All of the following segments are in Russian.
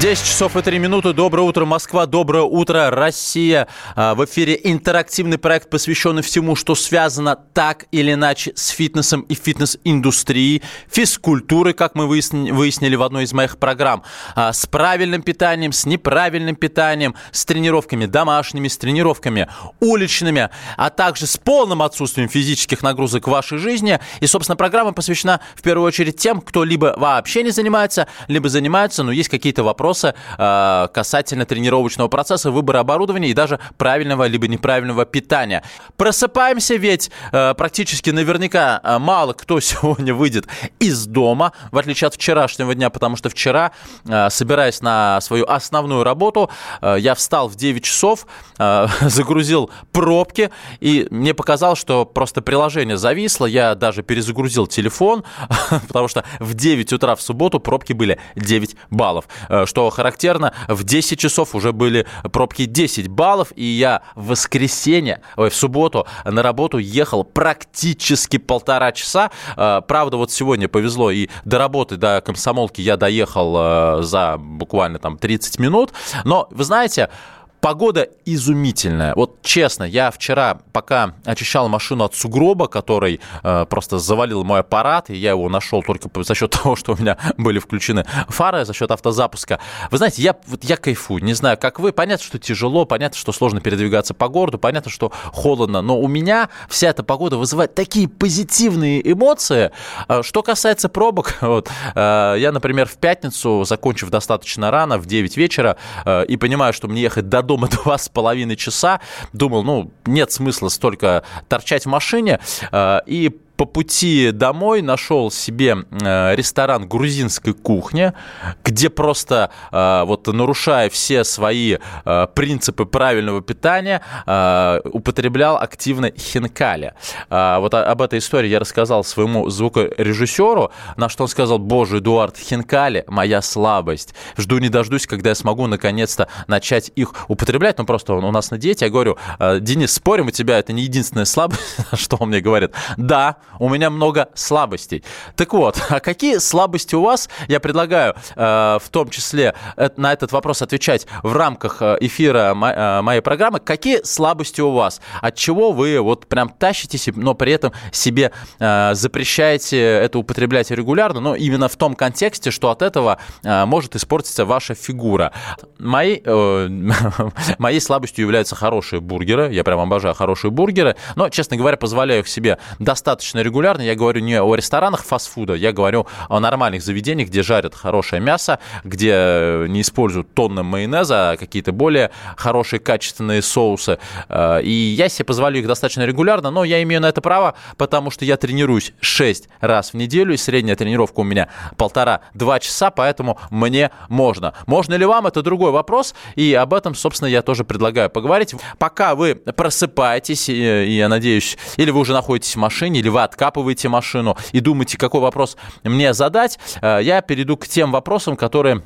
10 часов и 3 минуты. Доброе утро, Москва. Доброе утро, Россия. А, в эфире интерактивный проект, посвященный всему, что связано так или иначе с фитнесом и фитнес-индустрией, физкультурой, как мы выяснили в одной из моих программ, а, с правильным питанием, с неправильным питанием, с тренировками домашними, с тренировками уличными, а также с полным отсутствием физических нагрузок в вашей жизни. И, собственно, программа посвящена в первую очередь тем, кто либо вообще не занимается, либо занимается, но есть какие-то вопроса э, касательно тренировочного процесса, выбора оборудования и даже правильного либо неправильного питания. Просыпаемся, ведь э, практически наверняка э, мало кто сегодня выйдет из дома, в отличие от вчерашнего дня, потому что вчера, собираясь на свою основную работу, я встал в 9 часов, загрузил пробки, и мне показалось, что просто приложение зависло, я даже перезагрузил телефон, потому что в 9 утра в субботу пробки были 9 баллов что характерно, в 10 часов уже были пробки 10 баллов, и я в воскресенье, ой, в субботу на работу ехал практически полтора часа. А, правда, вот сегодня повезло, и до работы, до комсомолки я доехал а, за буквально там 30 минут. Но, вы знаете, Погода изумительная. Вот честно, я вчера, пока очищал машину от сугроба, который э, просто завалил мой аппарат, и я его нашел только за счет того, что у меня были включены фары, за счет автозапуска. Вы знаете, я, вот я кайфую. Не знаю, как вы. Понятно, что тяжело, понятно, что сложно передвигаться по городу, понятно, что холодно, но у меня вся эта погода вызывает такие позитивные эмоции. Э, что касается пробок, вот, э, я, например, в пятницу, закончив достаточно рано, в 9 вечера, э, и понимаю, что мне ехать до дома два с половиной часа. Думал, ну, нет смысла столько торчать в машине. Э, и по пути домой нашел себе э, ресторан грузинской кухни, где просто, э, вот нарушая все свои э, принципы правильного питания, употреблял активно хинкали. Вот об этой истории я рассказал своему звукорежиссеру, на что он сказал, боже, Эдуард, хинкали – моя слабость. Жду не дождусь, когда я смогу наконец-то начать их употреблять. Ну, просто он у нас на диете. Я говорю, Денис, спорим, у тебя это не единственная слабость, что он мне говорит. Да, у меня много слабостей. Так вот, а какие слабости у вас? Я предлагаю э, в том числе э, на этот вопрос отвечать в рамках э, эфира э, моей программы. Какие слабости у вас? От чего вы вот прям тащитесь, но при этом себе э, запрещаете это употреблять регулярно, но именно в том контексте, что от этого э, может испортиться ваша фигура. Мои, э, моей слабостью являются хорошие бургеры. Я прям обожаю хорошие бургеры, но, честно говоря, позволяю их себе достаточно регулярно регулярно. Я говорю не о ресторанах фастфуда, я говорю о нормальных заведениях, где жарят хорошее мясо, где не используют тонны майонеза, а какие-то более хорошие качественные соусы. Э, и я себе позволю их достаточно регулярно, но я имею на это право, потому что я тренируюсь 6 раз в неделю, и средняя тренировка у меня полтора-два часа, поэтому мне можно. Можно ли вам, это другой вопрос, и об этом, собственно, я тоже предлагаю поговорить. Пока вы просыпаетесь, и, и я надеюсь, или вы уже находитесь в машине, или вы от откапываете машину и думаете, какой вопрос мне задать, э, я перейду к тем вопросам, которые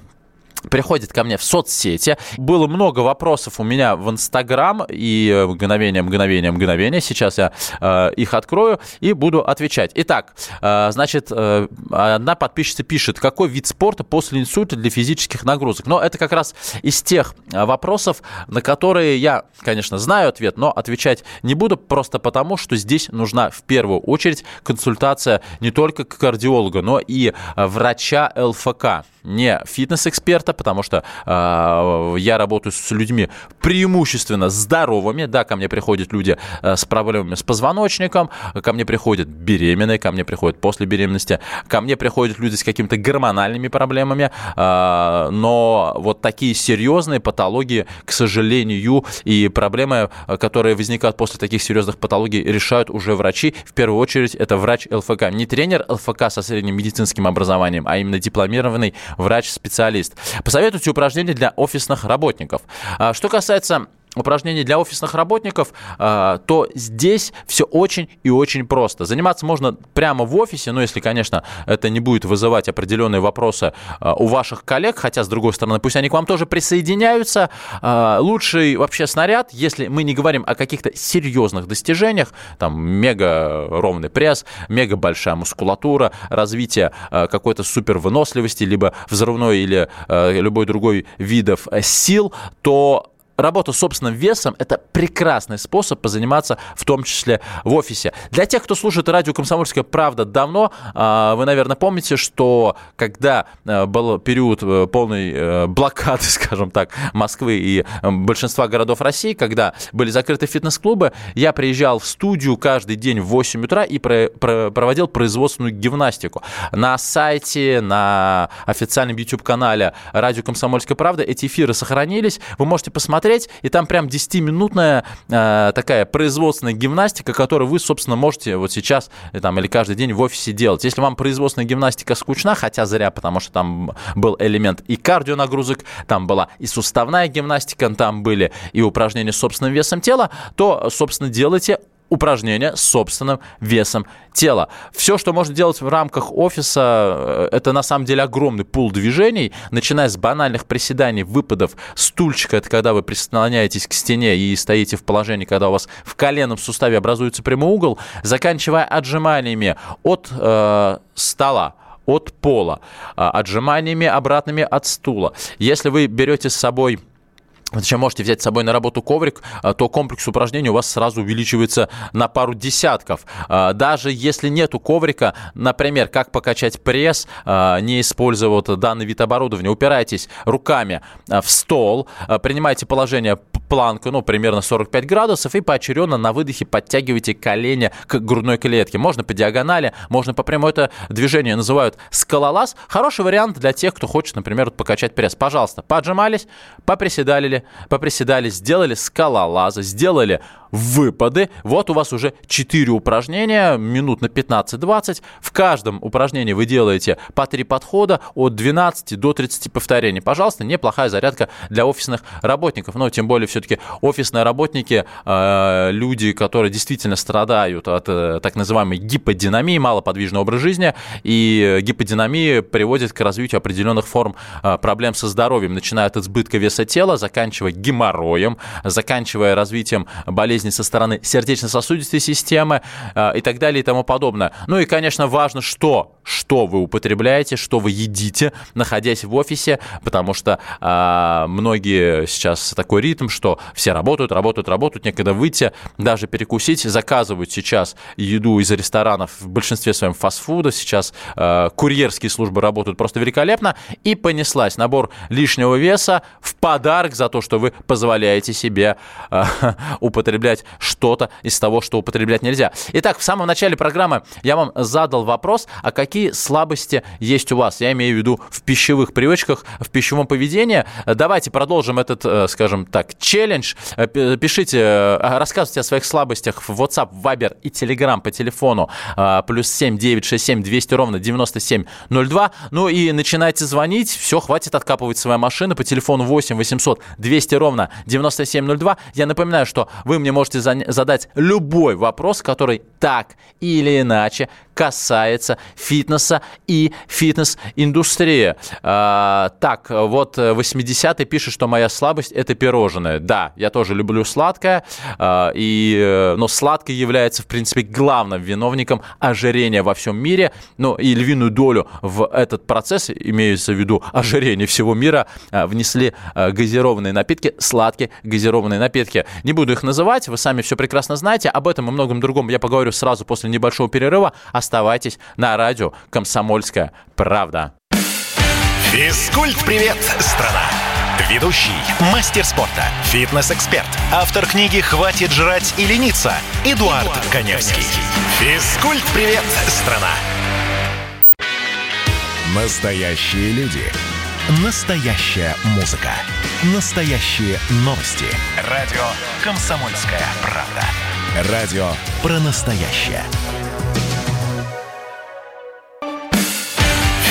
приходит ко мне в соцсети. Было много вопросов у меня в Инстаграм и э, мгновение, мгновение, мгновение. Сейчас я э, их открою и буду отвечать. Итак, э, значит, э, одна подписчица пишет, какой вид спорта после инсульта для физических нагрузок? Но это как раз из тех э, вопросов, на которые я, конечно, знаю ответ, но отвечать не буду просто потому, что здесь нужна в первую очередь консультация не только кардиолога, но и э, врача ЛФК не фитнес-эксперта, потому что э, я работаю с людьми преимущественно здоровыми. Да, ко мне приходят люди э, с проблемами с позвоночником, ко мне приходят беременные, ко мне приходят после беременности, ко мне приходят люди с какими-то гормональными проблемами, э, но вот такие серьезные патологии, к сожалению, и проблемы, которые возникают после таких серьезных патологий, решают уже врачи. В первую очередь это врач ЛФК. Не тренер ЛФК со средним медицинским образованием, а именно дипломированный врач-специалист. Посоветуйте упражнения для офисных работников. А что касается упражнения для офисных работников, э, то здесь все очень и очень просто. Заниматься можно прямо в офисе, ну, если, конечно, это не будет вызывать определенные вопросы э, у ваших коллег, хотя, с другой стороны, пусть они к вам тоже присоединяются. Э, лучший вообще снаряд, если мы не говорим о каких-то серьезных достижениях, там, мега ровный пресс, мега большая мускулатура, развитие какой-то супер выносливости, либо взрывной или любой другой видов э, сил, то работа с собственным весом – это прекрасный способ позаниматься, в том числе в офисе. Для тех, кто слушает радио «Комсомольская правда» давно, а, вы, наверное, помните, что когда э, был период э, полной э, блокады, скажем так, Москвы и большинства городов России, когда были закрыты фитнес-клубы, я приезжал в студию каждый день в 8 утра и проводил производственную гимнастику. На сайте, на официальном YouTube-канале радио «Комсомольская правда» эти эфиры сохранились. Вы можете посмотреть посмотреть, и там прям 10-минутная э, такая производственная гимнастика, которую вы, собственно, можете вот сейчас э, там, или каждый день в офисе делать. Если вам производственная гимнастика скучна, хотя зря, потому что там был элемент и кардионагрузок, там была и суставная гимнастика, там были и упражнения с собственным весом тела, то, собственно, делайте упражнения с собственным весом тела. Все, что можно делать в рамках офиса, э, это на самом деле огромный пул движений, начиная с банальных приседаний, выпадов, стульчика, это когда вы прислоняетесь к стене и стоите в положении, когда у вас в коленном суставе образуется прямой угол, заканчивая отжиманиями от э, стола, от пола, э, отжиманиями обратными от стула. Если вы берете с собой Зачем можете взять с собой на работу коврик, а, то комплекс упражнений у вас сразу увеличивается на пару десятков. А, даже если нету коврика, например, как покачать пресс, а, не используя вот данный вид оборудования, упирайтесь руками в стол, принимайте положение планку, ну, примерно 45 градусов, и поочередно на выдохе подтягивайте колени к грудной клетке. Можно по диагонали, можно по прямой. Это движение называют скалолаз. Хороший вариант для тех, кто хочет, например, покачать пресс. Пожалуйста, поджимались, поприседали, поприседали, сделали скалолазы, сделали выпады. Вот у вас уже 4 упражнения, минут на 15-20. В каждом упражнении вы делаете по 3 подхода от 12 до 30 повторений. Пожалуйста, неплохая зарядка для офисных работников. Но тем более все-таки офисные работники, э, люди, которые действительно страдают от э, так называемой гиподинамии, малоподвижный образ жизни. И гиподинамия приводит к развитию определенных форм э, проблем со здоровьем, начиная от избытка веса тела, заканчивая геморроем, заканчивая развитием болезней со стороны сердечно-сосудистой системы и так далее и тому подобное. Ну и, конечно, важно, что, что вы употребляете, что вы едите, находясь в офисе, потому что э, многие сейчас такой ритм, что все работают, работают, работают, некогда выйти, даже перекусить, заказывают сейчас еду из ресторанов в большинстве своем фастфуда, сейчас э, курьерские службы работают просто великолепно, и понеслась набор лишнего веса в подарок за то, что вы позволяете себе э, употреблять что-то из того, что употреблять нельзя. Итак, в самом начале программы я вам задал вопрос, а какие слабости есть у вас? Я имею в виду в пищевых привычках, в пищевом поведении. Давайте продолжим этот, э, скажем так, челлендж. Э, пишите, э, рассказывайте о своих слабостях в WhatsApp, Viber и Telegram по телефону плюс 7 967 200 ровно 9702. Ну и начинайте звонить. Все, хватит откапывать свои машины по телефону 8 800 200 ровно 9702. Я напоминаю, что вы мне можете задать любой вопрос, который так или иначе касается фитнеса и фитнес-индустрии. А, так, вот 80-й пишет, что моя слабость – это пирожное. Да, я тоже люблю сладкое, а, и, э, но сладкое является, в принципе, главным виновником ожирения во всем мире. Ну, и львиную долю в этот процесс, имеется в виду ожирение всего мира, а, внесли а, газированные напитки, сладкие газированные напитки. Не буду их называть, вы сами все прекрасно знаете. Об этом и многом другом я поговорю сразу после небольшого перерыва. Оставайтесь на радио «Комсомольская правда». Физкульт-привет, страна! Ведущий, мастер спорта, фитнес-эксперт, автор книги «Хватит жрать и лениться» Эдуард, Эдуард Коневский. Физкульт-привет, страна! Настоящие люди. Настоящая музыка. Настоящие новости. Радио «Комсомольская правда». Радио про настоящее.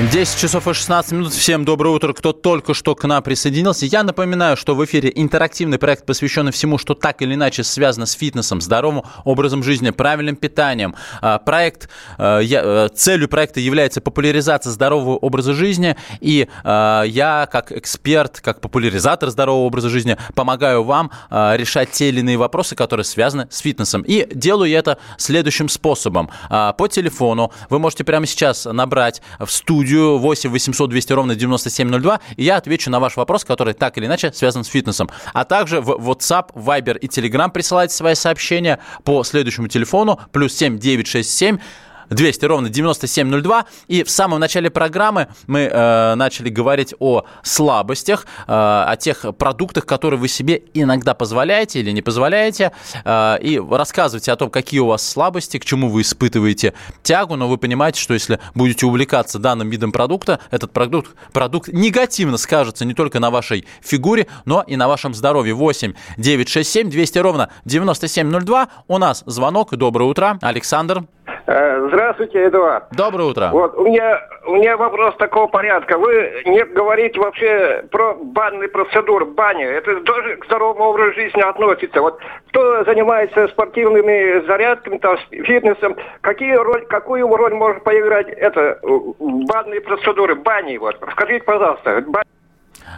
10 часов и 16 минут. Всем доброе утро, кто только что к нам присоединился. Я напоминаю, что в эфире интерактивный проект, посвященный всему, что так или иначе связано с фитнесом, здоровым образом жизни, правильным питанием. А, проект, а, э, целью проекта является популяризация здорового образа жизни. И а, я, как эксперт, как популяризатор здорового образа жизни, помогаю вам решать те или иные вопросы, которые связаны с фитнесом. И делаю это следующим способом. По телефону вы можете прямо сейчас набрать в студию студию 8 800 200 ровно 9702, и я отвечу на ваш вопрос, который так или иначе связан с фитнесом. А также в WhatsApp, Viber и Telegram присылайте свои сообщения по следующему телефону плюс 7 967 200 ровно 9702. И в самом начале программы мы э, начали говорить о слабостях, э, о тех продуктах, которые вы себе иногда позволяете или не позволяете. Э, и рассказывайте о том, какие у вас слабости, к чему вы испытываете тягу. Но вы понимаете, что если будете увлекаться данным видом продукта, этот продукт, продукт негативно скажется не только на вашей фигуре, но и на вашем здоровье. 8 967 200 ровно 9702. У нас звонок. Доброе утро. Александр. Э, здравствуйте, Эдуард. Доброе утро. Вот у меня у меня вопрос такого порядка. Вы не говорите вообще про банные процедуры, баня. Это тоже к здоровому образу жизни относится. Вот кто занимается спортивными зарядками, там, фитнесом, какие роль, какую роль может поиграть это банные процедуры, бани? Вот, скажите, пожалуйста, бани.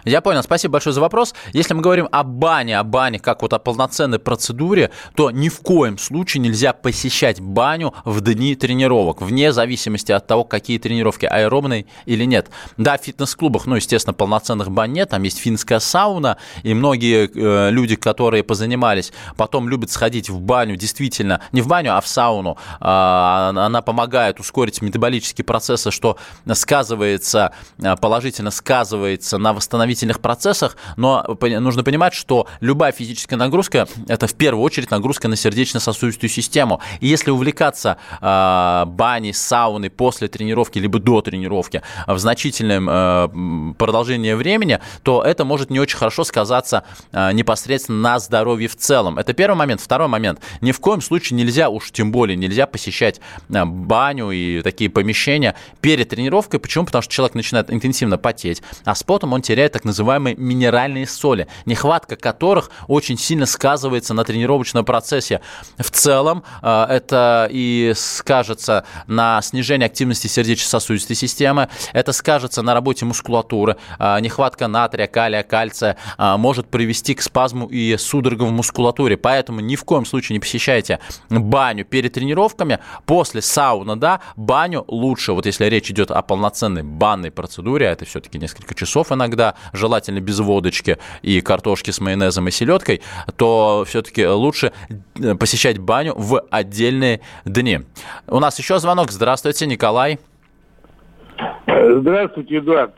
Я понял, спасибо большое за вопрос. Если мы говорим о бане, о бане как вот о полноценной процедуре, то ни в коем случае нельзя посещать баню в дни тренировок, вне зависимости от того, какие тренировки, аэробные или нет. Да, в фитнес-клубах, ну, естественно, полноценных бань нет, там есть финская сауна, и многие э, люди, которые позанимались, потом любят сходить в баню, действительно, не в баню, а в сауну. Э, она помогает ускорить метаболические процессы, что сказывается, э, положительно сказывается на восстановлении восстановительных процессах, но нужно понимать, что любая физическая нагрузка – это в первую очередь нагрузка на сердечно-сосудистую систему. И если увлекаться э, баней, сауной после тренировки, либо до тренировки в значительном э, продолжении времени, то это может не очень хорошо сказаться э, непосредственно на здоровье в целом. Это первый момент. Второй момент. Ни в коем случае нельзя, уж тем более нельзя посещать э, баню и такие помещения перед тренировкой. Почему? Потому что человек начинает интенсивно потеть, а с потом он теряет так называемые минеральные соли, нехватка которых очень сильно сказывается на тренировочном процессе. В целом э, это и скажется на снижении активности сердечно-сосудистой системы, это скажется на работе мускулатуры, э, нехватка натрия, калия, кальция э, может привести к спазму и судорогам в мускулатуре, поэтому ни в коем случае не посещайте баню перед тренировками, после сауны, да, баню лучше, вот если речь идет о полноценной банной процедуре, а это все-таки несколько часов иногда, желательно без водочки и картошки с майонезом и селедкой, то все-таки лучше э, посещать баню в отдельные дни. У нас еще звонок. Здравствуйте, Николай. Здравствуйте, Эдуард.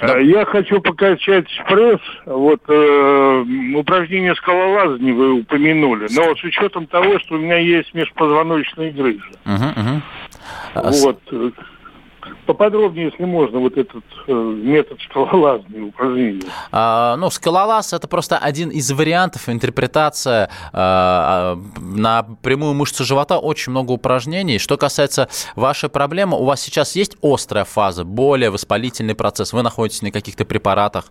Да. Э, я хочу покачать пресс. Вот э, упражнение скалолазания вы упомянули. Но с учетом того, что у меня есть межпозвоночные грыжи. Угу, угу. Вот. Поподробнее, если можно, вот этот э, метод скалолазания упражнения. А, ну, скалолаз – это просто один из вариантов, интерпретация а, на прямую мышцу живота, очень много упражнений. Что касается вашей проблемы, у вас сейчас есть острая фаза, более воспалительный процесс, вы находитесь на каких-то препаратах?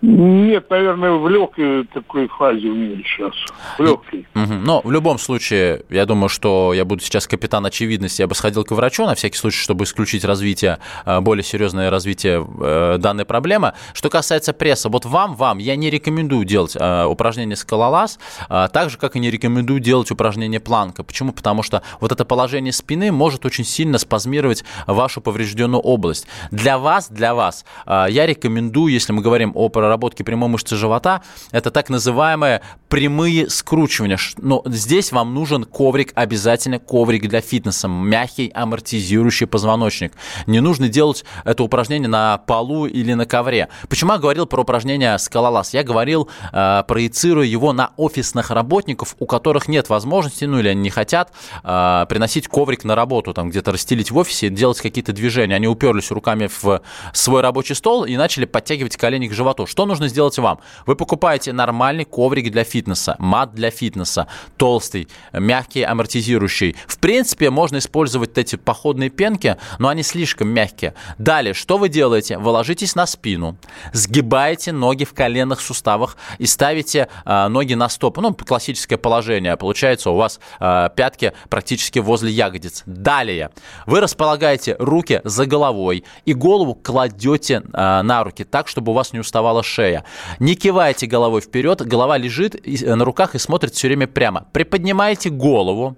Нет, наверное, в легкой такой фазе у меня сейчас. В легкой. Но в любом случае, я думаю, что я буду сейчас капитан очевидности. Я бы сходил к врачу на всякий случай, чтобы исключить развитие, э, более серьезное развитие э, данной проблемы. Что касается пресса, вот вам, вам, я не рекомендую делать э, упражнение скалолаз, так же, как и не рекомендую делать упражнение планка. Почему? Потому что вот это положение спины может очень сильно спазмировать вашу поврежденную область. Для вас, для вас, я рекомендую, если мы говорим о проработки прямой мышцы живота, это так называемое прямые скручивания. Но здесь вам нужен коврик, обязательно коврик для фитнеса, мягкий амортизирующий позвоночник. Не нужно делать это упражнение на полу или на ковре. Почему я говорил про упражнение скалолаз? Я говорил, э, проецируя его на офисных работников, у которых нет возможности, ну или они не хотят э, приносить коврик на работу, там где-то расстелить в офисе, делать какие-то движения. Они уперлись руками в свой рабочий стол и начали подтягивать колени к животу. Что нужно сделать вам? Вы покупаете нормальный коврик для фитнеса, мат для фитнеса, толстый, мягкий, амортизирующий. В принципе, можно использовать эти походные пенки, но они слишком мягкие. Далее, что вы делаете? Вы ложитесь на спину, сгибаете ноги в коленных суставах и ставите э, ноги на стопу. Ну, классическое положение. Получается, у вас э, пятки практически возле ягодиц. Далее, вы располагаете руки за головой и голову кладете э, на руки так, чтобы у вас не уставала шея. Не кивайте головой вперед, голова лежит на руках и смотрит все время прямо. Приподнимаете голову,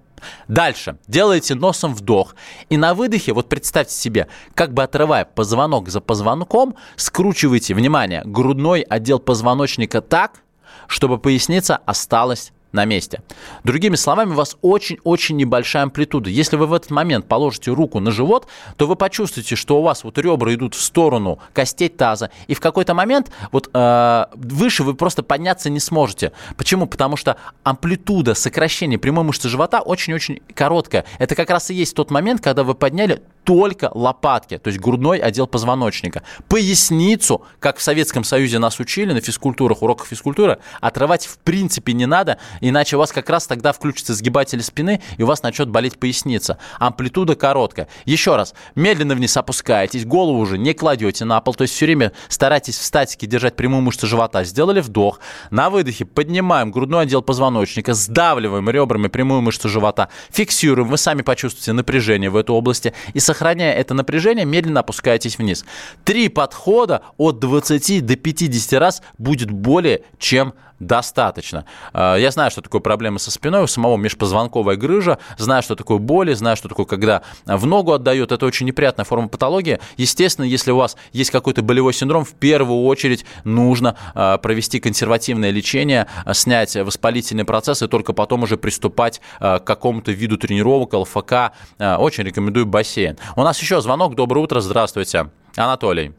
Дальше. Делаете носом вдох. И на выдохе, вот представьте себе, как бы отрывая позвонок за позвонком, скручиваете, внимание, грудной отдел позвоночника так, чтобы поясница осталась на месте. Другими словами, у вас очень-очень небольшая амплитуда. Если вы в этот момент положите руку на живот, то вы почувствуете, что у вас вот ребра идут в сторону костей таза, и в какой-то момент вот э, выше вы просто подняться не сможете. Почему? Потому что амплитуда сокращения прямой мышцы живота очень-очень короткая. Это как раз и есть тот момент, когда вы подняли только лопатки, то есть грудной отдел позвоночника. Поясницу, как в Советском Союзе нас учили на физкультурах, уроках физкультуры, отрывать в принципе не надо, иначе у вас как раз тогда включится сгибатель спины, и у вас начнет болеть поясница. Амплитуда короткая. Еще раз, медленно вниз опускаетесь, голову уже не кладете на пол, то есть все время старайтесь в статике держать прямую мышцу живота. Сделали вдох, на выдохе поднимаем грудной отдел позвоночника, сдавливаем ребрами прямую мышцу живота, фиксируем, вы сами почувствуете напряжение в этой области и сохраняя это напряжение, медленно опускаетесь вниз. Три подхода от 20 до 50 раз будет более чем достаточно. А, я знаю, что такое проблемы со спиной, у самого межпозвонковая грыжа, знаю, что такое боли, знаю, что такое, когда в ногу отдает. Это очень неприятная форма патологии. Естественно, если у вас есть какой-то болевой синдром, в первую очередь нужно а, провести консервативное лечение, а, снять воспалительный процесс и только потом уже приступать к какому-то виду тренировок, ЛФК. Очень рекомендую бассейн. У нас еще звонок. Доброе утро. Здравствуйте. Анатолий.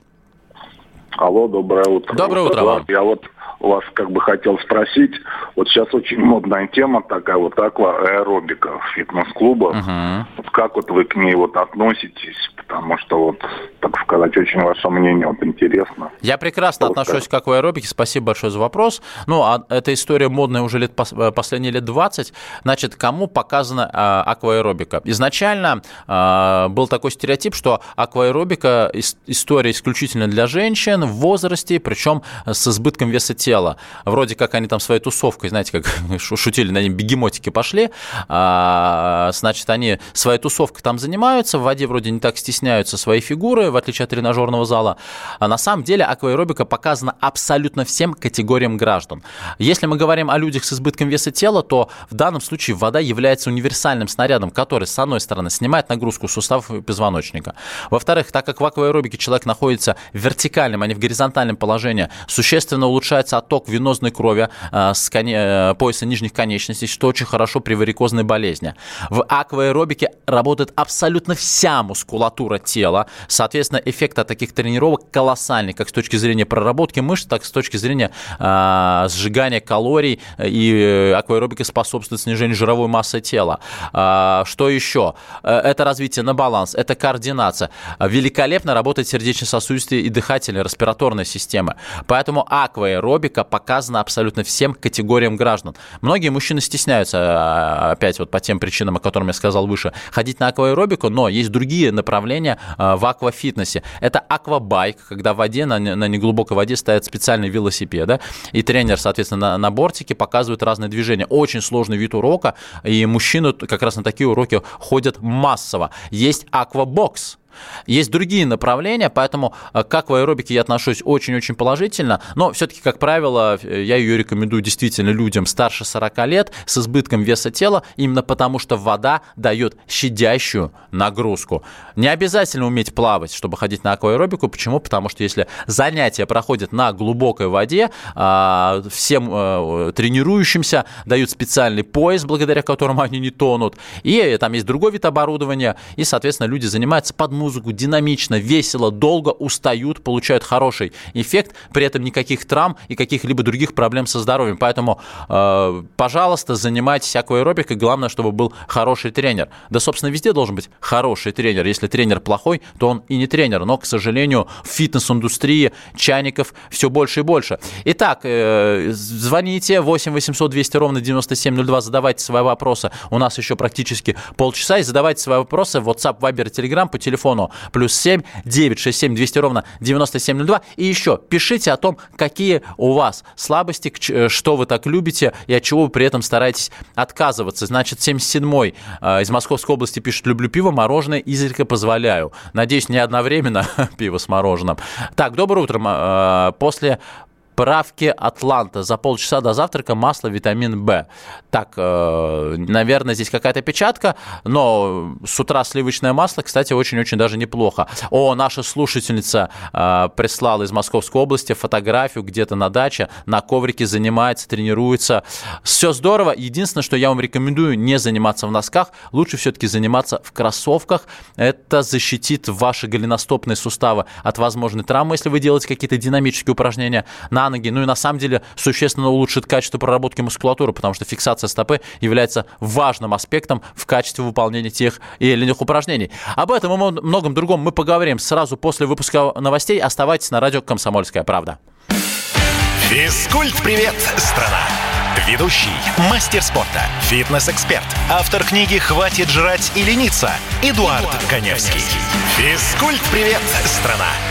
Алло, доброе утро. Доброе утро вам. Я вот вас как бы хотел спросить. Вот сейчас очень модная тема такая вот акваэробика в фитнес-клубах. Uh-huh. Вот как вот вы к ней вот относитесь? Потому что вот, так сказать, очень ваше мнение вот интересно. Я прекрасно вот отношусь к акваэробике. Спасибо большое за вопрос. Ну, а эта история модная уже лет, э, последние лет 20. Значит, кому показана а, акваэробика? Изначально а, был такой стереотип, что акваэробика история исключительно для женщин в возрасте, причем с избытком веса тела тела. Вроде как они там своей тусовкой, знаете, как шутили, на ним бегемотики пошли. А, значит, они своей тусовкой там занимаются, в воде вроде не так стесняются своей фигуры, в отличие от тренажерного зала. А на самом деле акваэробика показана абсолютно всем категориям граждан. Если мы говорим о людях с избытком веса тела, то в данном случае вода является универсальным снарядом, который, с одной стороны, снимает нагрузку суставов и позвоночника. Во-вторых, так как в акваэробике человек находится в вертикальном, а не в горизонтальном положении, существенно улучшается отток венозной крови э, с коне... Э, пояса нижних конечностей, что очень хорошо при варикозной болезни. В акваэробике работает абсолютно вся мускулатура тела. Соответственно, эффект от таких тренировок колоссальный, как с точки зрения проработки мышц, так и с точки зрения э, сжигания калорий. И э, акваэробика способствует снижению жировой массы тела. Э, что еще? Это развитие на баланс, это координация. Великолепно работает сердечно-сосудистая и дыхательная, респираторная система. Поэтому акваэробика аэробика показана абсолютно всем категориям граждан. Многие мужчины стесняются, а, опять вот по тем причинам, о которых я сказал выше, ходить на акваэробику, но есть другие направления а, в аквафитнесе. Это аквабайк, когда в воде, на, на неглубокой воде стоят специальные велосипеды, и тренер, соответственно, на, на бортике показывает разные движения. Очень сложный вид урока, и мужчины как раз на такие уроки ходят массово. Есть аквабокс, Есть другие направления, поэтому э, как в аэробике я отношусь очень-очень положительно, но все-таки, как правило, э, я ее рекомендую действительно людям старше 40 лет с избытком веса тела, именно потому что вода дает щадящую нагрузку. Не обязательно уметь плавать, чтобы ходить на акваэробику. Почему? Потому что если занятия проходят на глубокой воде, а, всем э, тренирующимся дают специальный пояс, благодаря которому они не тонут, и там есть другой вид оборудования, и, соответственно, люди занимаются под музыку, динамично, весело, долго устают, получают хороший эффект, при этом никаких травм и каких-либо других проблем со здоровьем. Поэтому, э, пожалуйста, занимайтесь акваэробикой, главное, чтобы был хороший тренер. Да, собственно, везде должен быть хороший тренер. Если тренер плохой, то он и не тренер. Но, к сожалению, в фитнес-индустрии чайников все больше и больше. Итак, э, звоните 8 800 200 ровно 9702, задавайте свои вопросы. У нас еще практически полчаса. И задавайте свои вопросы в WhatsApp, Viber, Telegram по телефону плюс 7 967 200 ровно 9702. И еще пишите о том, какие у вас слабости, э, что вы так любите и от чего вы при этом стараетесь отказываться. Значит, 77-й э, из Московской области пишет, люблю пиво, мороженое, изредка позволяю. Надеюсь, не одновременно пиво с мороженым. Так, доброе утро. Э, после Справки Атланта. За полчаса до завтрака масло, витамин В. Так, э, наверное, здесь какая-то печатка, но с утра сливочное масло, кстати, очень-очень даже неплохо. О, наша слушательница э, прислала из Московской области фотографию где-то на даче, на коврике занимается, тренируется. Все здорово. Единственное, что я вам рекомендую, не заниматься в носках. Лучше все-таки заниматься в кроссовках. Это защитит ваши голеностопные суставы от возможной травмы, если вы делаете какие-то динамические упражнения на ноги, ну и на самом деле существенно улучшит качество проработки мускулатуры, потому что фиксация стопы является важным аспектом в качестве выполнения тех или иных упражнений. Об этом и многом другом мы поговорим сразу после выпуска новостей. Оставайтесь на радио «Комсомольская правда». Физкульт-привет, страна! Ведущий, мастер спорта, фитнес-эксперт, автор книги «Хватит жрать и лениться» Эдуард, Эдуард Коневский. Физкульт-привет, страна!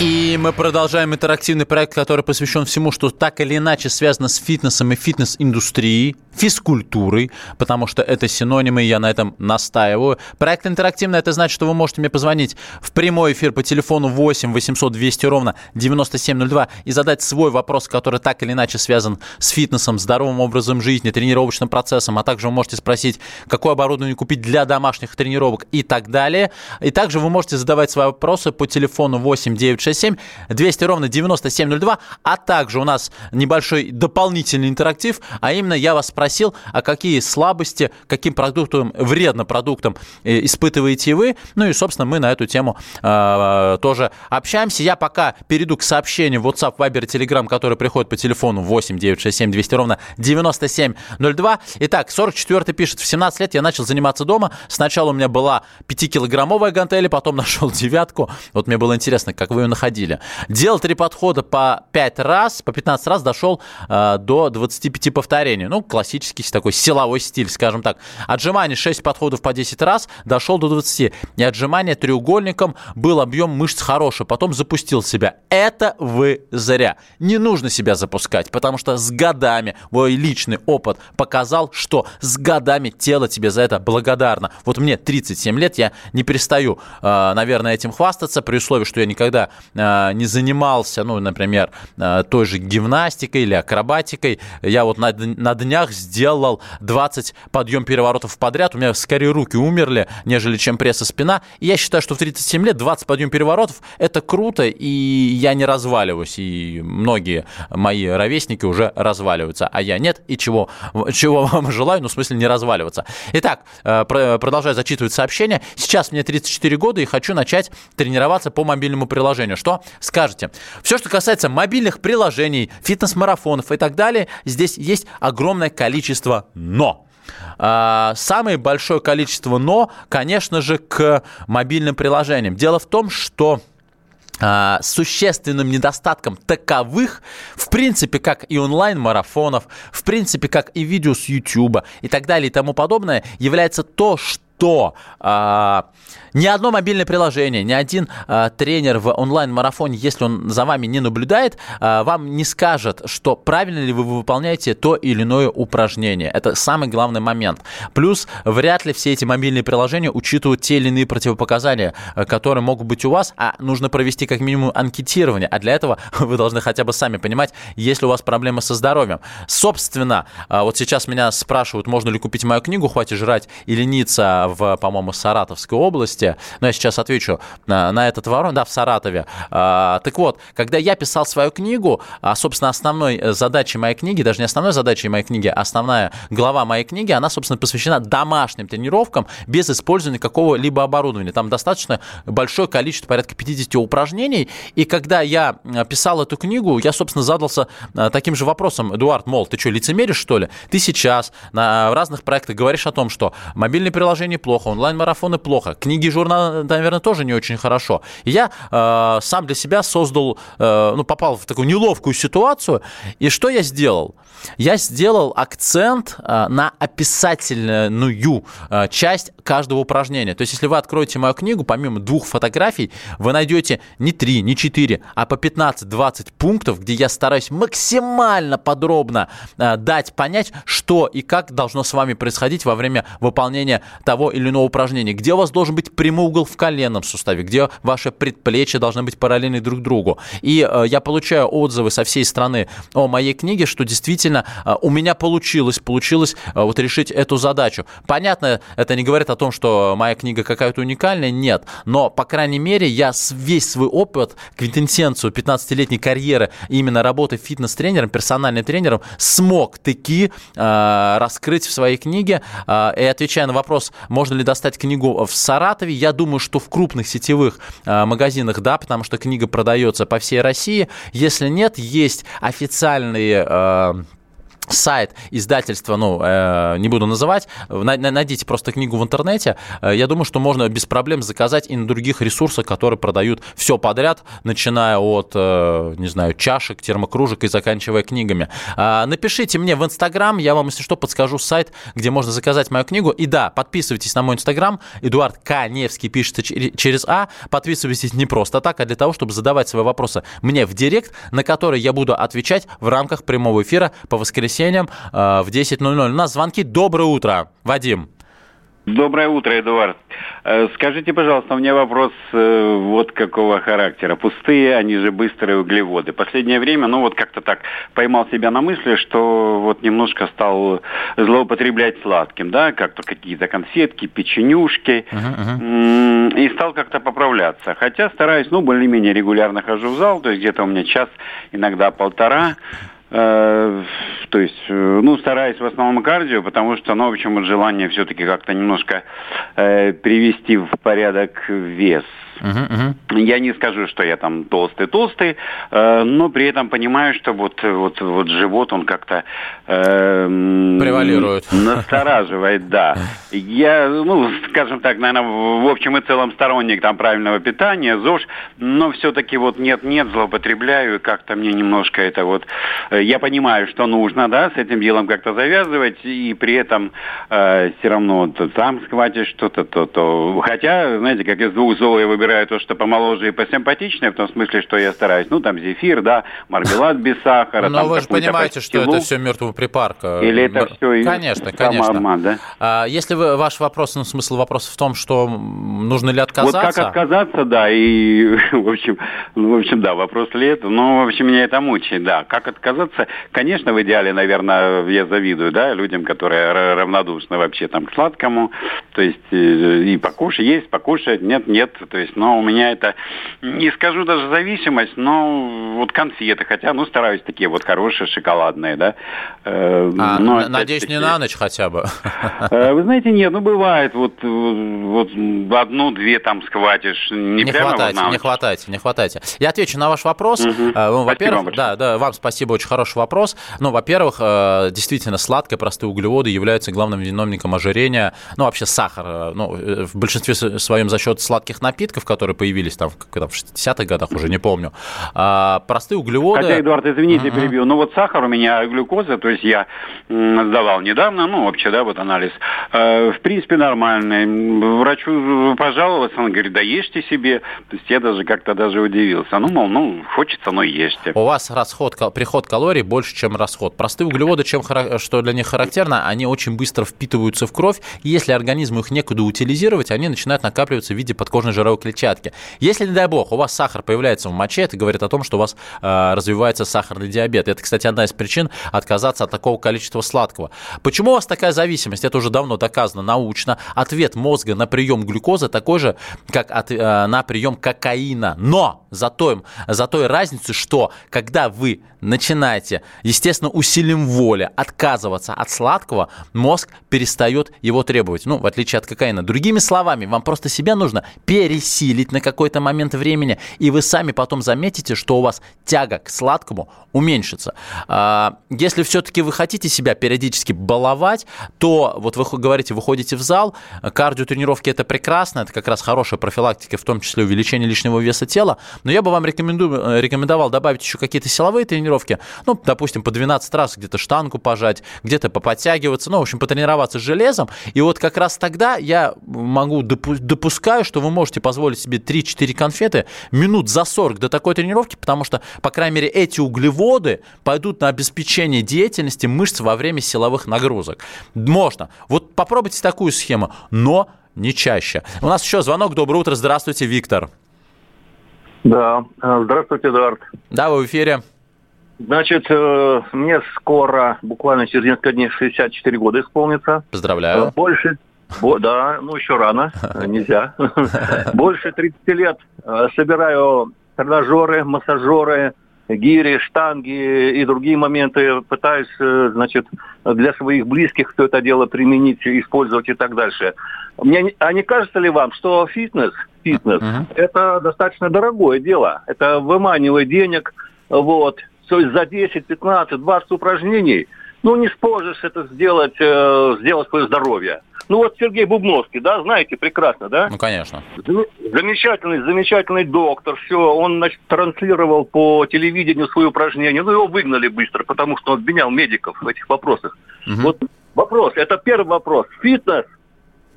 И мы продолжаем интерактивный проект, который посвящен всему, что так или иначе связано с фитнесом и фитнес-индустрией, физкультурой, потому что это синонимы, я на этом настаиваю. Проект интерактивный, это значит, что вы можете мне позвонить в прямой эфир по телефону 8 800 200 ровно 9702 и задать свой вопрос, который так или иначе связан с фитнесом, здоровым образом жизни, тренировочным процессом, а также вы можете спросить, какое оборудование купить для домашних тренировок и так далее. И также вы можете задавать свои вопросы по телефону 8 9 967 200 ровно 9702, а также у нас небольшой дополнительный интерактив, а именно я вас спросил, а какие слабости, каким продуктом, вредно продуктом э, испытываете вы, ну и, собственно, мы на эту тему э, тоже общаемся. Я пока перейду к сообщению WhatsApp, Viber, Telegram, которые приходят по телефону 8 967 200 ровно 9702. Итак, 44 пишет, в 17 лет я начал заниматься дома. Сначала у меня была 5-килограммовая гантель, потом нашел девятку. Вот мне было интересно, как вы ее находили. Делал три подхода по 5 раз, по 15 раз дошел э, до 25 повторений. Ну, классический такой силовой стиль, скажем так. Отжимание 6 подходов по 10 раз, дошел до 20. И отжимание треугольником был объем мышц хороший. Потом запустил себя. Это вы зря. Не нужно себя запускать, потому что с годами мой личный опыт показал, что с годами тело тебе за это благодарно. Вот мне 37 лет, я не перестаю, э, наверное, этим хвастаться, при условии, что я никогда не занимался, ну, например, э, той же гимнастикой или акробатикой, я вот на, на днях сделал 20 подъем переворотов подряд, у меня скорее руки умерли, нежели чем пресс и спина. И я считаю, что в 37 лет 20 подъем переворотов – это круто, и я не разваливаюсь, и многие мои ровесники уже разваливаются, а я нет, и чего, чего вам желаю, ну, в смысле, не разваливаться. Итак, э, продолжаю зачитывать сообщение. Сейчас мне 34 года и хочу начать тренироваться по мобильному приложению. Что скажете? Все, что касается мобильных приложений, фитнес-марафонов и так далее, здесь есть огромное количество «но». А, самое большое количество «но», конечно же, к мобильным приложениям. Дело в том, что а, существенным недостатком таковых, в принципе, как и онлайн-марафонов, в принципе, как и видео с YouTube и так далее и тому подобное, является то, что а, ни одно мобильное приложение, ни один э, тренер в онлайн-марафоне, если он за вами не наблюдает, э, вам не скажет, что правильно ли вы выполняете то или иное упражнение. Это самый главный момент. Плюс вряд ли все эти мобильные приложения учитывают те или иные противопоказания, э, которые могут быть у вас, а нужно провести как минимум анкетирование. А для этого вы должны хотя бы сами понимать, есть ли у вас проблемы со здоровьем. Собственно, э, вот сейчас меня спрашивают, можно ли купить мою книгу «Хватит жрать и лениться» в, по-моему, Саратовской области но я сейчас отвечу на, на этот вопрос, да, в Саратове. А, так вот, когда я писал свою книгу, а, собственно, основной э, задачей моей книги, даже не основной задачей моей книги, а основная глава моей книги, она, собственно, посвящена домашним тренировкам без использования какого-либо оборудования. Там достаточно большое количество, порядка 50 упражнений, и когда я э, писал эту книгу, я, собственно, задался э, таким же вопросом, Эдуард, мол, ты что, лицемеришь, что ли? Ты сейчас на, разных проектах говоришь о том, что мобильные приложения плохо, онлайн-марафоны плохо, книги журнал, наверное, тоже не очень хорошо. Я э, сам для себя создал, э, ну, попал в такую неловкую ситуацию. И что я сделал? Я сделал акцент э, на описательную э, часть каждого упражнения. То есть, если вы откроете мою книгу, помимо двух фотографий, вы найдете не три, не четыре, а по 15-20 пунктов, где я стараюсь максимально подробно э, дать понять, что и как должно с вами происходить во время выполнения того или иного упражнения, где у вас должен быть прямой угол в коленном суставе, где ваши предплечья должны быть параллельны друг другу. И э, я получаю отзывы со всей страны о моей книге, что действительно э, у меня получилось, получилось э, вот решить эту задачу. Понятно, это не говорит о том, что моя книга какая-то уникальная, нет, но, по крайней мере, я весь свой опыт, квинтэссенцию 15-летней карьеры именно работы фитнес-тренером, персональным тренером, смог таки э, раскрыть в своей книге. Э, и отвечая на вопрос, можно ли достать книгу в Саратове. Я думаю, что в крупных сетевых э, магазинах, да, потому что книга продается по всей России. Если нет, есть официальные э, сайт издательства, ну, э, не буду называть, найдите просто книгу в интернете. Э, я думаю, что можно без проблем заказать и на других ресурсах, которые продают все подряд, начиная от, э, не знаю, чашек, термокружек и заканчивая книгами. Э, напишите мне в Инстаграм, я вам, если что, подскажу сайт, где можно заказать мою книгу. И да, подписывайтесь на мой Инстаграм, Эдуард Каневский пишется через А. Подписывайтесь не просто так, а для того, чтобы задавать свои вопросы мне в директ, на которые я буду отвечать в рамках прямого эфира по воскресеньям воскресеньям э, в 10.00. У нас звонки. Доброе утро, Вадим. Доброе утро, Эдуард. Э, скажите, пожалуйста, у меня вопрос э, вот какого характера. Пустые, они же быстрые углеводы. Последнее время, ну вот как-то так поймал себя на мысли, что вот немножко стал злоупотреблять сладким, да, как-то какие-то конфетки, печенюшки, uh-huh, uh-huh. и стал как-то поправляться. Хотя стараюсь, ну, более-менее регулярно хожу в зал, то есть где-то у меня час, иногда полтора. Э, то есть, э, ну, стараюсь в основном кардио, потому что, ну, в общем, желание все-таки как-то немножко э, привести в порядок вес. Uh-huh, uh-huh. Я не скажу, что я там толстый-толстый, э, но при этом понимаю, что вот, вот, вот живот, он как-то... Э, Превалирует. Настораживает, да. Я, ну, скажем так, наверное, в общем и целом сторонник там правильного питания, ЗОЖ, но все-таки вот нет-нет, злоупотребляю, как-то мне немножко это вот... Э, я понимаю, что нужно, да, с этим делом как-то завязывать, и при этом э, все равно то там схватишь что-то, то, то... Хотя, знаете, как из двух зол я выбираю выбираю то, что помоложе и посимпатичнее, в том смысле, что я стараюсь, ну, там, зефир, да, мармелад без сахара. Но вы же понимаете, что это все мертвого припарка. Или это все... Конечно, конечно. Обман, да? а, если вы, ваш вопрос, ну, смысл вопроса в том, что нужно ли отказаться? Вот как отказаться, да, и, в общем, ну, в общем, да, вопрос ли это, ну, в общем, меня это мучает, да. Как отказаться? Конечно, в идеале, наверное, я завидую, да, людям, которые равнодушны вообще там к сладкому, то есть э, и покушать, есть, покушать, нет, нет, то есть, но у меня это, не скажу даже зависимость, но вот конфеты, хотя, ну, стараюсь такие вот хорошие, шоколадные, да. Э, а, но, надеюсь, не на ночь хотя бы? Э, вы знаете, нет, ну, бывает, вот, вот одну-две там схватишь, не, не прямо хватайте, Не хватайте, не хватайте. Я отвечу на ваш вопрос. Угу. Во-первых, да, да, вам спасибо, очень хороший вопрос. Ну, во-первых, действительно, сладкое, простые углеводы являются главным виновником ожирения, ну, вообще сахар, ну, в большинстве своем за счет сладких напитков, которые появились там, там в 60-х годах, уже не помню. А, простые углеводы... Хотя, Эдуард, извините, uh-huh. перебью, но вот сахар у меня глюкоза, то есть я сдавал недавно, ну, вообще, да, вот анализ, э, в принципе, нормальный. Врачу пожаловался, он говорит, да ешьте себе. То есть я даже как-то даже удивился. Ну, мол, ну, хочется, но ешьте. У вас расход, приход калорий больше, чем расход. Простые углеводы, чем, что для них характерно, они очень быстро впитываются в кровь, и если организму их некуда утилизировать, они начинают накапливаться в виде подкожной жировой клетчатки. Если, не дай бог, у вас сахар появляется в моче, это говорит о том, что у вас э, развивается сахарный диабет. Это, кстати, одна из причин отказаться от такого количества сладкого. Почему у вас такая зависимость? Это уже давно доказано научно. Ответ мозга на прием глюкозы такой же, как от, э, на прием кокаина. Но за той, за той разницей, что когда вы начинаете, естественно, усилием воли отказываться от сладкого, мозг перестает его требовать. Ну, в отличие от кокаина. Другими словами, вам просто себя нужно пересилить на какой-то момент времени, и вы сами потом заметите, что у вас тяга к сладкому уменьшится. А, если все-таки вы хотите себя периодически баловать, то вот вы говорите, вы ходите в зал, кардиотренировки это прекрасно, это как раз хорошая профилактика, в том числе увеличение лишнего веса тела, но я бы вам рекомендую, рекомендовал добавить еще какие-то силовые тренировки, ну, допустим, по 12 раз где-то штангу пожать, где-то поподтягиваться, ну, в общем, потренироваться железом, и вот как раз тогда я могу допускаю, что вы можете позволить себе 3-4 конфеты минут за 40 до такой тренировки, потому что, по крайней мере, эти углеводы пойдут на обеспечение деятельности мышц во время силовых нагрузок. Можно. Вот попробуйте такую схему, но не чаще. У нас еще звонок. Доброе утро. Здравствуйте, Виктор. Да, здравствуйте, Эдуард. Да, вы в эфире. Значит, э, мне скоро, буквально через несколько дней, 64 года исполнится. Поздравляю. Э, больше, да, ну еще рано, нельзя. Больше 30 лет э, собираю тренажеры, массажеры, гири, штанги и другие моменты. Пытаюсь, значит, для своих близких все это дело применить, использовать и так дальше. Мне, а не кажется ли вам, что фитнес, фитнес, uh-huh. это достаточно дорогое дело? Это выманивает денег, вот, то есть за 10, 15, 20 упражнений, ну, не сможешь это сделать, э, сделать свое здоровье. Ну, вот Сергей Бубновский, да, знаете прекрасно, да? Ну, конечно. Замечательный, замечательный доктор, все, он, значит, транслировал по телевидению свои упражнения, ну, его выгнали быстро, потому что он обвинял медиков в этих вопросах. Угу. Вот вопрос, это первый вопрос. Фитнес,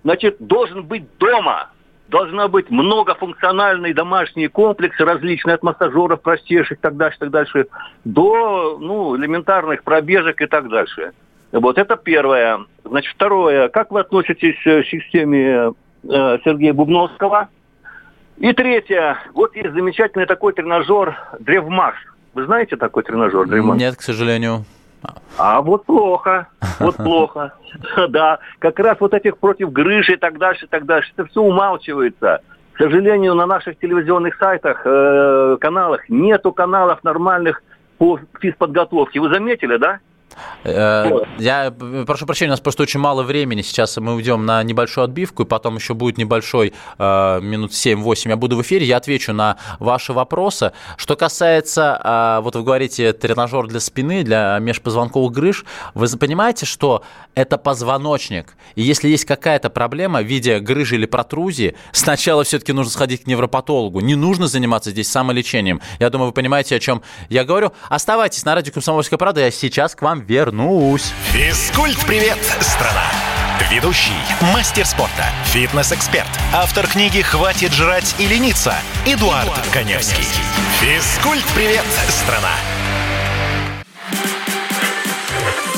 значит, должен быть дома, должна быть многофункциональные домашние комплексы, различные от массажеров простейших, так дальше, так дальше, до ну, элементарных пробежек и так дальше. Вот это первое. Значит, второе. Как вы относитесь к системе э, Сергея Бубновского? И третье. Вот есть замечательный такой тренажер Древмаш. Вы знаете такой тренажер Древмаш? Нет, к сожалению. А вот плохо, вот плохо. Да, как раз вот этих против грыжи и так дальше, и так дальше. Это все умалчивается. К сожалению, на наших телевизионных сайтах, э, каналах нету каналов нормальных по физподготовке. Вы заметили, да? Э, я прошу прощения, у нас просто очень мало времени. Сейчас мы уйдем на небольшую отбивку, и потом еще будет небольшой э, минут 7-8. Я буду в эфире, я отвечу на ваши вопросы. Что касается, э, вот вы говорите, тренажер для спины, для межпозвонковых грыж, вы понимаете, что это позвоночник. И если есть какая-то проблема в виде грыжи или протрузии, сначала все-таки нужно сходить к невропатологу. Не нужно заниматься здесь самолечением. Я думаю, вы понимаете, о чем я говорю. Оставайтесь на радио «Комсомольская правда», я сейчас к вам вернусь. Физкульт-привет, страна! Ведущий, мастер спорта, фитнес-эксперт, автор книги «Хватит жрать и лениться» Эдуард, Эдуард Коневский. Физкульт-привет, страна!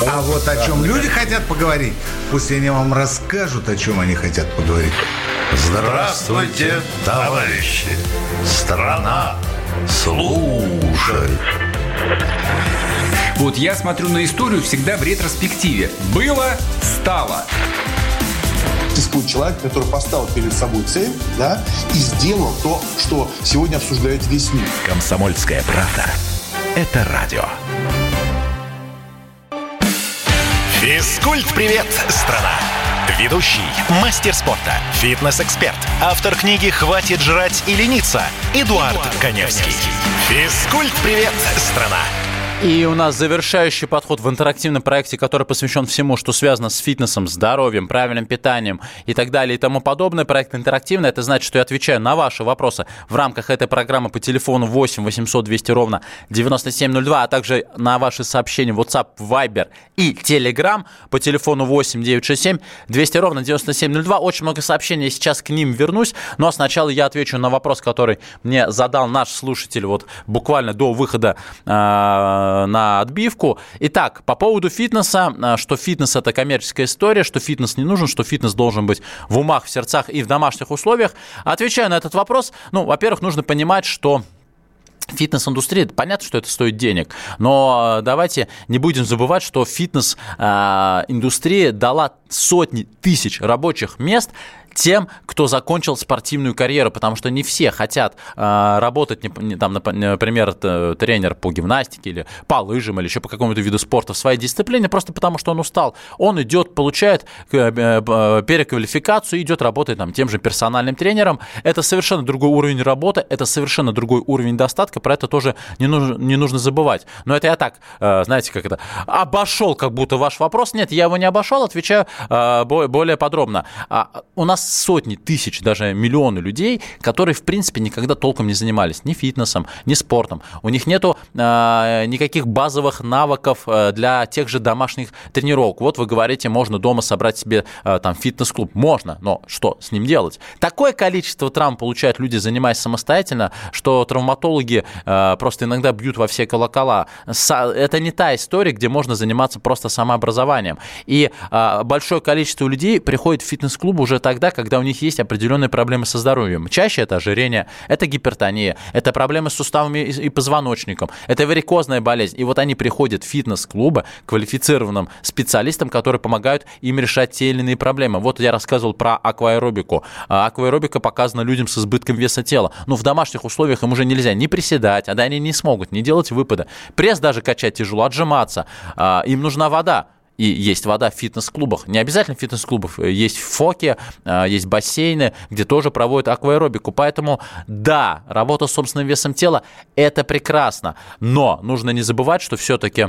А вот о чем люди хотят поговорить, пусть они вам расскажут, о чем они хотят поговорить. Здравствуйте, товарищи! Страна служит! Вот я смотрю на историю всегда в ретроспективе. Было, стало. Существует человек, который поставил перед собой цель, да, и сделал то, что сегодня обсуждает весь мир. Комсомольская правда. Это радио. Физкульт-привет, страна! Ведущий, мастер спорта, фитнес-эксперт, автор книги «Хватит жрать и лениться» Эдуард, Эдуард Коневский. Физкульт-привет, страна! И у нас завершающий подход в интерактивном проекте, который посвящен всему, что связано с фитнесом, здоровьем, правильным питанием и так далее и тому подобное. Проект интерактивный. Это значит, что я отвечаю на ваши вопросы в рамках этой программы по телефону 8 800 200 ровно 9702, а также на ваши сообщения WhatsApp, Viber и Telegram по телефону 8 967 200 ровно 9702. Очень много сообщений, я сейчас к ним вернусь. Но сначала я отвечу на вопрос, который мне задал наш слушатель вот буквально до выхода Э, на отбивку. Итак, по поводу фитнеса, э, что фитнес это коммерческая история, что фитнес не нужен, что фитнес должен быть в умах, в сердцах и в домашних условиях. Отвечая на этот вопрос, ну, во-первых, нужно понимать, что Фитнес-индустрия, понятно, что это стоит денег, но э, давайте не будем забывать, что фитнес-индустрия дала сотни тысяч рабочих мест тем, кто закончил спортивную карьеру, потому что не все хотят э, работать, не, там, например, тренер по гимнастике или по лыжам или еще по какому-то виду спорта в своей дисциплине, просто потому что он устал. Он идет, получает э, переквалификацию, идет работать там, тем же персональным тренером. Это совершенно другой уровень работы, это совершенно другой уровень достатка, про это тоже не нужно, не нужно забывать. Но это я так, э, знаете, как это, обошел как будто ваш вопрос. Нет, я его не обошел, отвечаю э, более подробно. А, у нас сотни тысяч, даже миллионы людей, которые, в принципе, никогда толком не занимались ни фитнесом, ни спортом. У них нету э, никаких базовых навыков э, для тех же домашних тренировок. Вот вы говорите, можно дома собрать себе э, там фитнес-клуб. Можно, но что с ним делать? Такое количество травм получают люди, занимаясь самостоятельно, что травматологи э, просто иногда бьют во все колокола. Это не та история, где можно заниматься просто самообразованием. И э, большое количество людей приходит в фитнес-клуб уже тогда, когда у них есть определенные проблемы со здоровьем. Чаще это ожирение, это гипертония, это проблемы с суставами и позвоночником, это варикозная болезнь. И вот они приходят в фитнес-клубы квалифицированным специалистам, которые помогают им решать те или иные проблемы. Вот я рассказывал про акваэробику. А, акваэробика показана людям с избытком веса тела. Но в домашних условиях им уже нельзя не приседать, а да они не смогут, не делать выпады. Пресс даже качать тяжело, отжиматься. А, им нужна вода и есть вода в фитнес-клубах. Не обязательно в фитнес-клубах. Есть фоки, а, есть бассейны, где тоже проводят акваэробику. Поэтому, да, работа с собственным весом тела – это прекрасно. Но нужно не забывать, что все-таки э,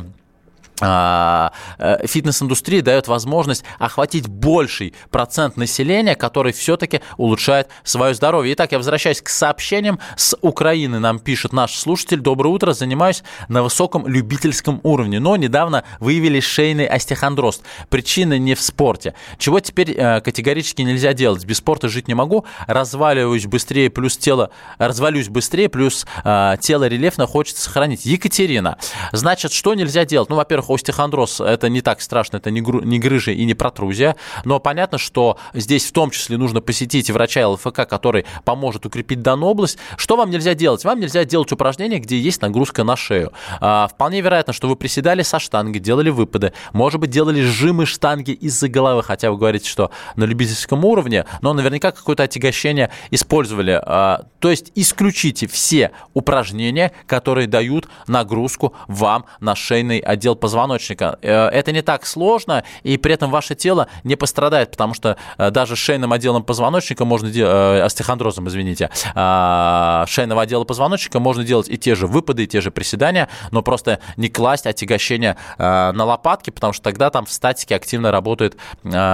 фитнес-индустрия дает возможность охватить больший процент населения, который все-таки улучшает свое здоровье. Итак, я возвращаюсь к сообщениям с Украины. Нам пишет наш слушатель. Доброе утро. Занимаюсь на высоком любительском уровне, но недавно выявили шейный остеохондроз. Причина не в спорте. Чего теперь э, категорически нельзя делать? Без спорта жить не могу. Разваливаюсь быстрее, плюс тело... Развалюсь быстрее, плюс э, тело рельефно хочется сохранить. Екатерина. Значит, что нельзя делать? Ну, во-первых, остеохондроз это не так страшно, это не, гру, не грыжа и не протрузия, но понятно, что здесь в том числе нужно посетить врача ЛФК, который поможет укрепить данную область. Что вам нельзя делать? Вам нельзя делать упражнения, где есть нагрузка на шею. А, вполне вероятно, что вы приседали со штанги, делали выпады, может быть, делали сжимы штанги из-за головы, хотя вы говорите, что на любительском уровне, но наверняка какое-то отягощение использовали. А, то есть исключите все упражнения, которые дают нагрузку вам на шейный отдел позвоночника позвоночника. Э, это не так сложно, и при этом ваше тело не пострадает, потому что э, даже шейным отделом позвоночника можно делать, э, остеохондрозом, извините, а, шейного отдела позвоночника можно делать и те же выпады, и те же приседания, но просто не класть отягощение на лопатки, потому что тогда там в статике активно работает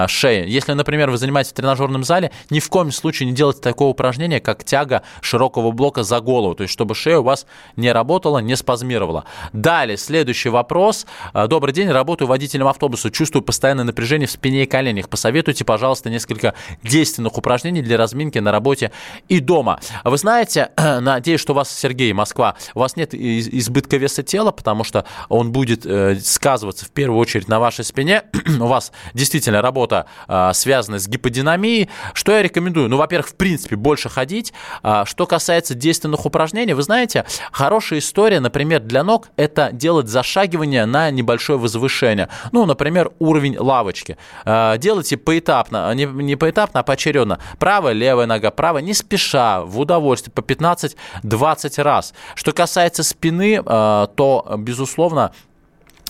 шея. Если, например, вы занимаетесь в тренажерном зале, ни в коем случае не делайте такого упражнения, как тяга широкого блока за голову, то есть чтобы шея у вас не работала, не спазмировала. Далее, следующий вопрос. А, добрый день, работаю водителем автобуса, чувствую постоянное напряжение в спине и коленях. Посоветуйте, пожалуйста, несколько действенных упражнений для разминки на работе и дома. Вы знаете, надеюсь, что у вас, Сергей, Москва, у вас нет избытка веса тела, потому что он будет э, сказываться в первую очередь на вашей спине. у вас действительно работа а, связана с гиподинамией. Что я рекомендую? Ну, во-первых, в принципе, больше ходить. А, что касается действенных упражнений, вы знаете, хорошая история, например, для ног – это делать зашагивание на небольшое возвышение. Ну, например, уровень лавочки. А, делайте поэтапно, не, не поэтапно, а поочередно. Правая, левая нога, правая, не спеша, в удовольствие, по 15-20 раз. Что касается спины, то, безусловно,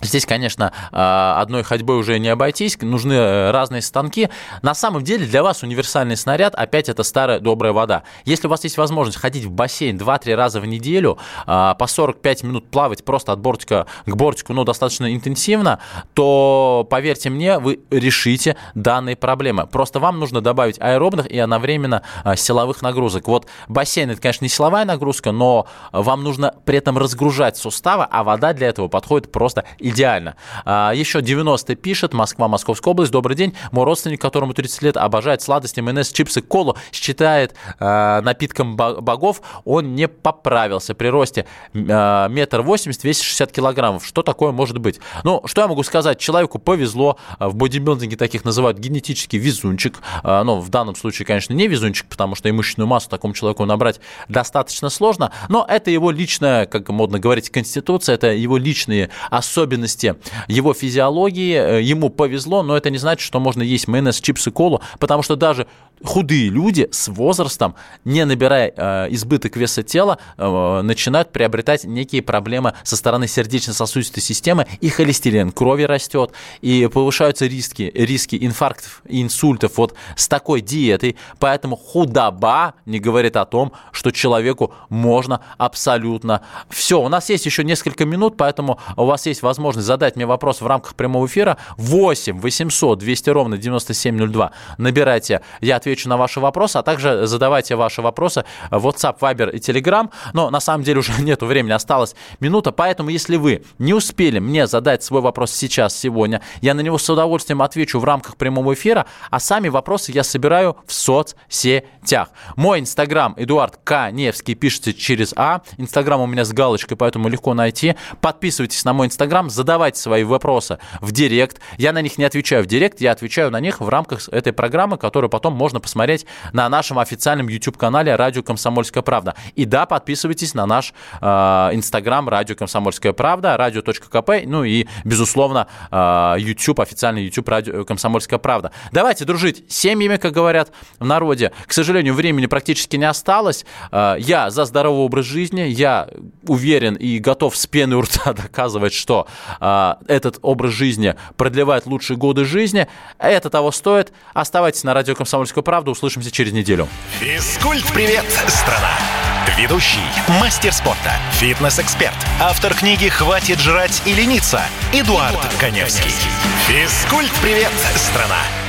Здесь, конечно, а, одной ходьбой уже не обойтись, нужны э, разные станки. На самом деле для вас универсальный снаряд опять это старая добрая вода. Если у вас есть возможность ходить в бассейн 2-3 раза в неделю, а, по 45 минут плавать просто от бортика к бортику, но достаточно интенсивно, то, поверьте мне, вы решите данные проблемы. Просто вам нужно добавить аэробных и одновременно а, силовых нагрузок. Вот бассейн это, конечно, не силовая нагрузка, но вам нужно при этом разгружать суставы, а вода для этого подходит просто. А, еще 90 пишет, Москва, Московская область, добрый день. Мой родственник, которому 30 лет, обожает сладости, майонез, чипсы, колу, считает э, напитком богов, он не поправился при росте а, метр восемьдесят, весит 60 килограммов. Что такое может быть? Ну, что я могу сказать? Человеку повезло, в бодибилдинге таких называют генетический везунчик, но ну, в данном случае, конечно, не везунчик, потому что имущественную массу такому человеку набрать достаточно сложно, но это его личная, как модно говорить, конституция, это его личные особенности особенности его физиологии. Э, ему повезло, но это не значит, что можно есть майонез, чипсы, колу, потому что даже худые люди с возрастом, не набирая э, избыток веса тела, э, начинают приобретать некие проблемы со стороны сердечно-сосудистой системы, и холестерин крови растет, и повышаются риски, риски инфарктов и инсультов вот с такой диетой. Поэтому худоба не говорит о том, что человеку можно абсолютно все. У нас есть еще несколько минут, поэтому у вас есть возможность задать мне вопрос в рамках прямого эфира 8 800 200 ровно 9702. Набирайте, я отвечу на ваши вопросы, а также задавайте ваши вопросы в WhatsApp, Viber и Telegram. Но на самом деле уже нету времени, осталась минута, поэтому если вы не успели мне задать свой вопрос сейчас, сегодня, я на него с удовольствием отвечу в рамках прямого эфира, а сами вопросы я собираю в соцсетях. Мой инстаграм Эдуард К. Невский пишется через А. Инстаграм у меня с галочкой, поэтому легко найти. Подписывайтесь на мой инстаграм, задавайте свои вопросы в директ. Я на них не отвечаю в директ, я отвечаю на них в рамках этой программы, которую потом можно посмотреть на нашем официальном YouTube-канале «Радио Комсомольская правда». И да, подписывайтесь на наш э, Инстаграм «Радио Комсомольская правда», радио.кп, ну и, безусловно, э, YouTube, официальный YouTube «Радио Комсомольская правда». Давайте дружить семьями, как говорят в народе. К сожалению, времени практически не осталось. Э, я за здоровый образ жизни, я уверен и готов с пены у рта доказывать, что э, этот образ жизни продлевает лучшие годы жизни. Это того стоит. Оставайтесь на радио «Комсомольская правда» правда». Услышимся через неделю. Физкульт-привет, страна! Ведущий, мастер спорта, фитнес-эксперт, автор книги «Хватит жрать и лениться» Эдуард, Эдуард Коневский. Физкульт-привет, страна!